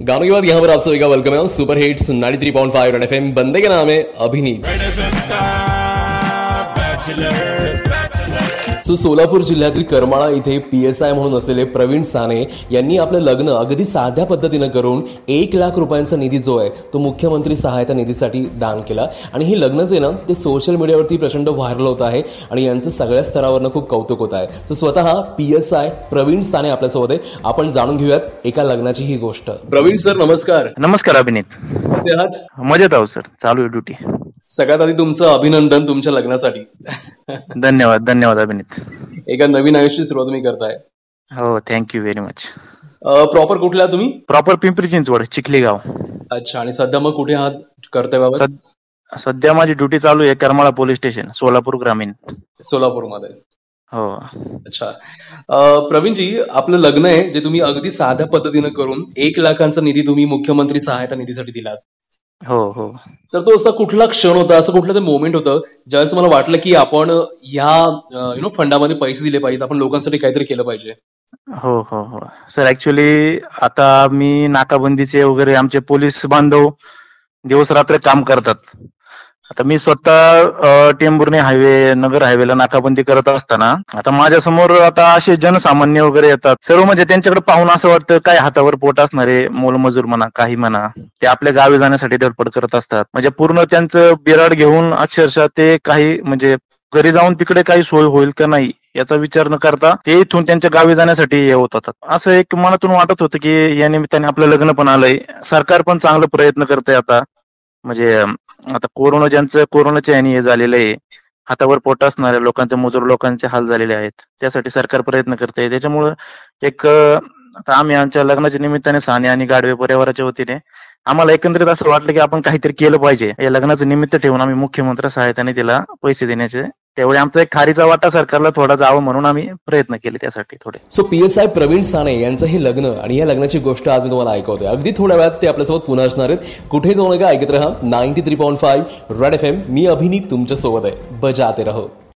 गानों के बाद यहाँ पर आप सभी का वेलकम है सुपर हिट्स 93.5 रेड एफएम बंदे का नाम है अभिनीत। सो सोलापूर जिल्ह्यातील करमाळा इथे पी एस आय म्हणून असलेले प्रवीण साने यांनी आपलं लग्न अगदी साध्या पद्धतीनं करून एक लाख रुपयांचा निधी जो आहे तो मुख्यमंत्री सहायता निधीसाठी दान केला. आणि ही लग्न जे ना ते सोशल मीडियावरती प्रचंड व्हायरल होत आहे आणि यांचं सगळ्या स्तरावरनं खूप कौतुक होत आहे. तर स्वतः P S I Praveen Sane आपल्यासोबत आहे. आपण जाणून घेऊयात एका लग्नाची ही गोष्ट. प्रवीण सर नमस्कार. नमस्कार अभिनीत. मजेत आहो सर. चालू आहे ड्युटी सगळ्यात आधी तुमचं अभिनंदन तुमच्या लग्नासाठी. धन्यवाद धन्यवाद अभिनीत. एका नवीन आयुष्याची सुरुवात तुम्ही करताय. हो थँक्यू व्हेरी मच प्रॉपर कुठल्या आहात तुम्ही? प्रॉपर पिंपरी चिंचवड चिखली गाव अच्छा आणि सध्या मग कुठे आहात? कर्तव्यावर सध्या माझी ड्युटी चालू आहे करमाळा पोलीस स्टेशन सोलापूर ग्रामीण. सोलापूरमध्ये. हो. अच्छा. प्रवीणजी आपलं लग्न आहे जे तुम्ही अगदी साध्या पद्धतीनं करून एक लाखांचा निधी तुम्ही मुख्यमंत्री सहायता निधीसाठी दिलात. हो हो. तर तो असा कुठला क्षण होता असं कुठलं ते मोमेंट होतं ज्यावेळेस मला वाटलं की आपण ह्या यु नो फंडामध्ये पैसे दिले पाहिजेत आपण लोकांसाठी काहीतरी केलं पाहिजे? हो हो हो. सर ऍक्च्युली आता मी नाकाबंदीचे वगैरे आमचे पोलीस बांधव दिवस रात्र काम करतात. आता मी स्वतः टेंबुर्णी टेंभुर्णी हायवे नगर हायवेला नाकाबंदी करत असताना आता माझ्यासमोर आता असे जनसामान्य वगैरे येतात. सर्व म्हणजे त्यांच्याकडे पाहून असं वाटतं काय हातावर पोट असणारे मोलमजूर म्हणा काही म्हणा ते आपल्या गावी जाण्यासाठी धडपड करत असतात. म्हणजे पूर्ण त्यांचं बिराड घेऊन अक्षरशः ते काही म्हणजे घरी जाऊन तिकडे काही सोय होईल का नाही याचा विचार न करता ते इथून त्यांच्या गावी जाण्यासाठी हे होत असतात. असं एक मनातून वाटत होतं की या निमित्ताने आपलं लग्न पण आलंय. सरकार पण चांगला प्रयत्न करतंय आता. म्हणजे आता कोरोना ज्यांचं कोरोनाच्या याने हे झालेलं आहे हातावर पोट असणाऱ्या लोकांचे मजूर लोकांचे हाल झालेले आहेत. त्यासाठी सरकार प्रयत्न करते त्याच्यामुळं एक आम्ही आमच्या लग्नाच्या निमित्ताने साने आणि गाडवे परिवाराच्या वतीने आम्हाला एकंदरीत असं वाटलं की आपण काहीतरी केलं पाहिजे. या लग्नाचं निमित्त ठेवून आम्ही मुख्यमंत्री सहायताने तिला पैसे देण्याचे तेवढे आमचा एक खारीचा वाटा सरकारला थोडा जावं म्हणून आम्ही प्रयत्न केले त्यासाठी थोडे. So P S I Praveen Sane यांचं हे लग्न आणि या लग्नाची गोष्ट आज मी तुम्हाला ऐकवतोय. अगदी थोड्या वेळात ते आपल्यासोबत पुन्हा असणार आहेत. कुठे जाऊ नका ऐकत राहा. Ninety three point five red F M मी अभिनीत तुमच्यासोबत आहे. बजाते रहो.